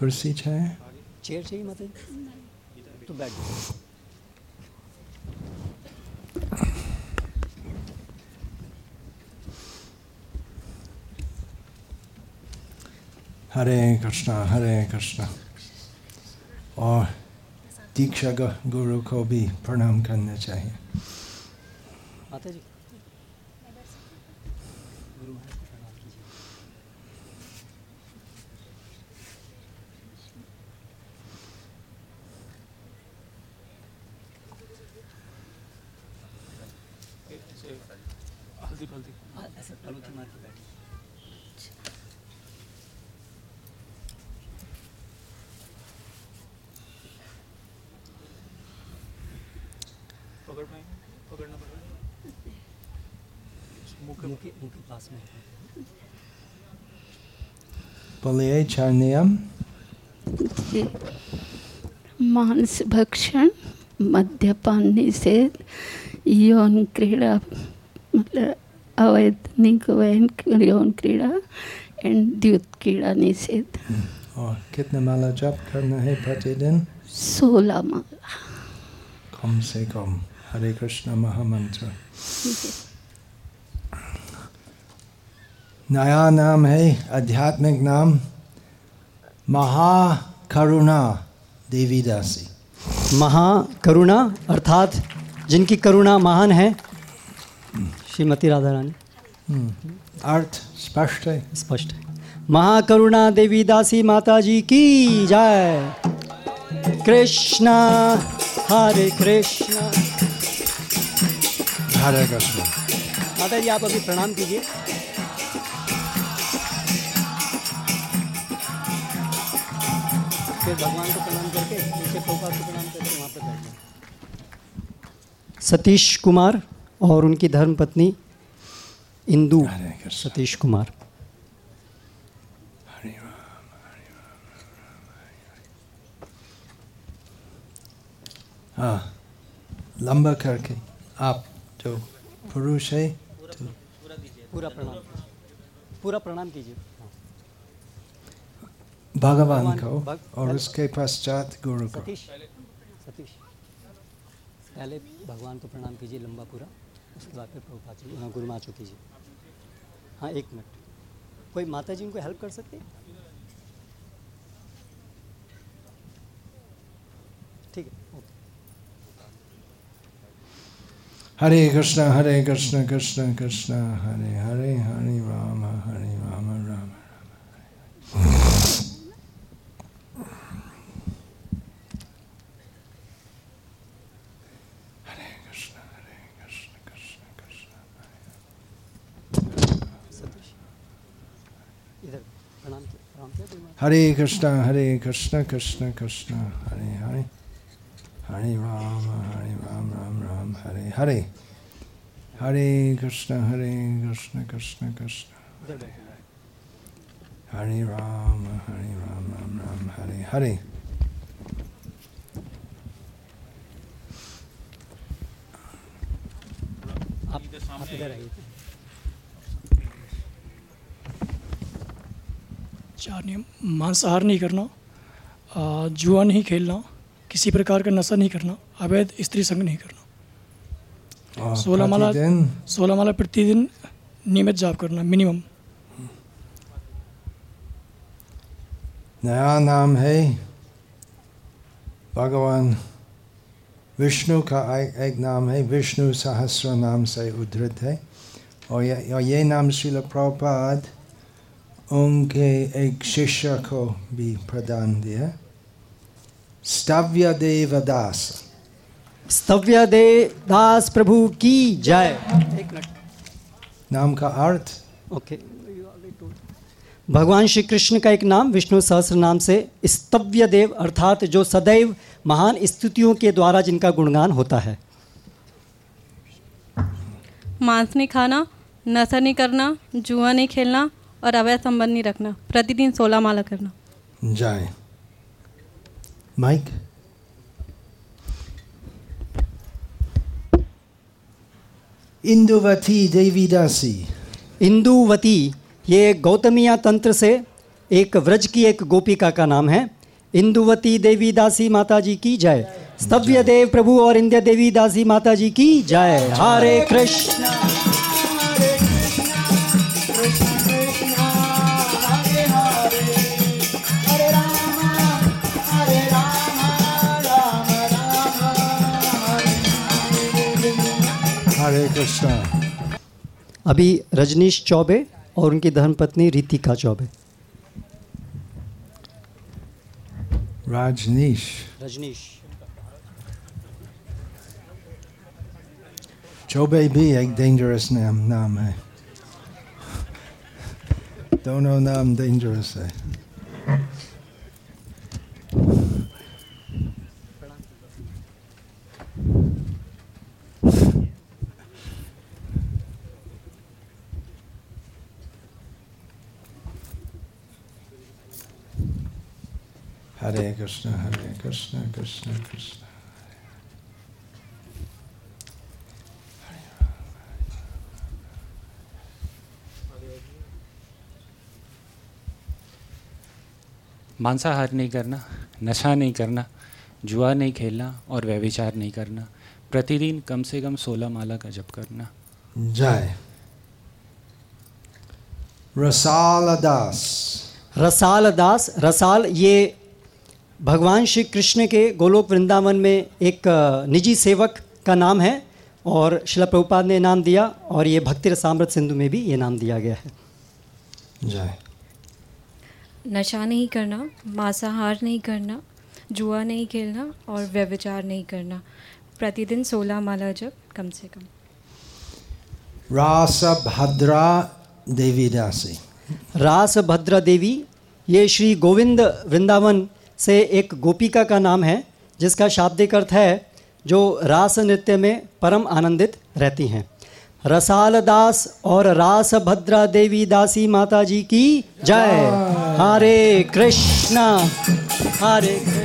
कुर्सी चाहिए चेयर चाहिए माता? जी तो बैठ हरे कृष्णा हरे कृष्णा और दीक्षा गुरु को भी प्रणाम करना चाहिए। माता जी गुरु महाराज को प्रणाम कीजिए हल्दी हल्दी हाँ, मार के पकड़ पाएँगे? पकड़ना मांस भक्षण मद्यपान निषेध यौन क्रीड़ा मतलब अवैतनिक वैन यौन क्रीड़ा एंड द्युत क्रीड़ा निषेध। और कितने माला जप करना है प्रतिदिन? सोलह माला। कम से कम। हरे कृष्ण महामंत्र। नया नाम है आध्यात्मिक नाम महाकरुणा देवीदासी। महाकरुणा अर्थात जिनकी करुणा महान है श्रीमती राधा रानी अर्थ स्पष्ट है स्पष्ट। है महाकरुणा देवी दासी माता जी की जय। कृष्णा हरे कृष्णा। हरे कृष्ण। माता जी आप अभी प्रणाम कीजिए। फिर भगवान को प्रणाम करके नीचे को प्रणाम करके वहाँ पर बैठ। सतीश कुमार। और उनकी धर्म पत्नी इंदु सतीश कुमार। हाँ लंबा करके आप जो पुरुष है तो पूरा प्रणाम। पूरा प्रणाम कीजिए। भगवान को और उसके पश्चात गुरु को। सतीश सतीश। पहले भगवान को प्रणाम कीजिए लंबा पूरा, उसके बाद फिर प्रभुपाद जी हाँ गुरु माचो कीजिए। हाँ एक मिनट। कोई माता जी उनको हेल्प कर सकते ठीक है, ओके। हरे कृष्ण हरे कृष्ण कृष्ण कृष्ण, हरे हरे हरे राम हरे राम राम हरे कृष्ण हरे कृष्ण कृष्ण कृष्ण सतीश इधर प्रणाम किया हरे कृष्ण हरे कृष्ण कृष्ण कृष्ण हरे हरे हरे राम हरे राम राम राम हरे हरे हरे कृष्ण हरे कृष्ण कृष्ण कृष्ण हरे राम हरे राम राम राम हरे हरे आप इधर आइए। चार नियम मांसाहार नहीं करना जुआ नहीं खेलना किसी प्रकार का नशा नहीं करना अवैध स्त्री संग नहीं करना। सोलह माला सोलह माला प्रतिदिन नियमित जाप करना मिनिमम। नया नाम है भगवान विष्णु का एक, एक नाम है विष्णु सहस्र नाम से उद्धृत है। और ये, और ये नाम श्रील प्रभुपाद उनके एक शिष्य को भी प्रदान दिया स्तव्य देवदास स्तव्य दास प्रभु की जय एक मिनट नाम का अर्थ ओके भगवान श्री कृष्ण का एक नाम विष्णु सहस्र नाम से स्तव्य देव अर्थात जो सदैव महान स्तुतियों के द्वारा जिनका गुणगान होता है मांस नहीं खाना नशा नहीं करना जुआ नहीं खेलना और अवैध संबंध नहीं रखना। प्रतिदिन सोलह माला करना। जय माइक? इंदुवती देवीदासी। इंदुवती ये गौतमिया तंत्र से एक व्रज की एक गोपिका का नाम है। इंदुवती देवी दासी माता जी की जय। स्तव्य देव प्रभु और इंद्य देवी दासी माता जी की जय। हरे कृष्ण। हरे कृष्णा। अभी रजनीश चौबे और उनकी धर्मपत्नी रितिका चौबे। राजनीश। रजनीश। चौबे भी एक डेंजरस नाम है। दोनों नाम डेंजरस है। Hare Krishna, Hare Krishna, Krishna Krishna. मांसाहार नहीं करना नशा नहीं करना जुआ नहीं खेलना और व्यभिचार नहीं करना प्रतिदिन कम से कम सोलह माला का जप करना Jai. Rasala Das. रसाल दास रसाल ये भगवान श्री कृष्ण के गोलोक वृंदावन में एक निजी सेवक का नाम है और शिला प्रभुपाद ने नाम दिया और ये भक्ति रसामृत सिंधु में भी ये नाम दिया गया है Jai. नशा नहीं करना मांसाहार नहीं करना जुआ नहीं खेलना और व्यविचार नहीं करना प्रतिदिन सोलह माला जब कम से कम Rasa Bhadra Devi Dasi. रास भद्रा देवी ये श्री गोविंद वृंदावन से एक गोपिका का नाम है जिसका शाब्दिक अर्थ है जो रास नृत्य में परम आनंदित रहती हैं। रसाल दास और रास भद्रा देवी दासी माता जी की जय। हरे कृष्णा। हरे कृष्ण।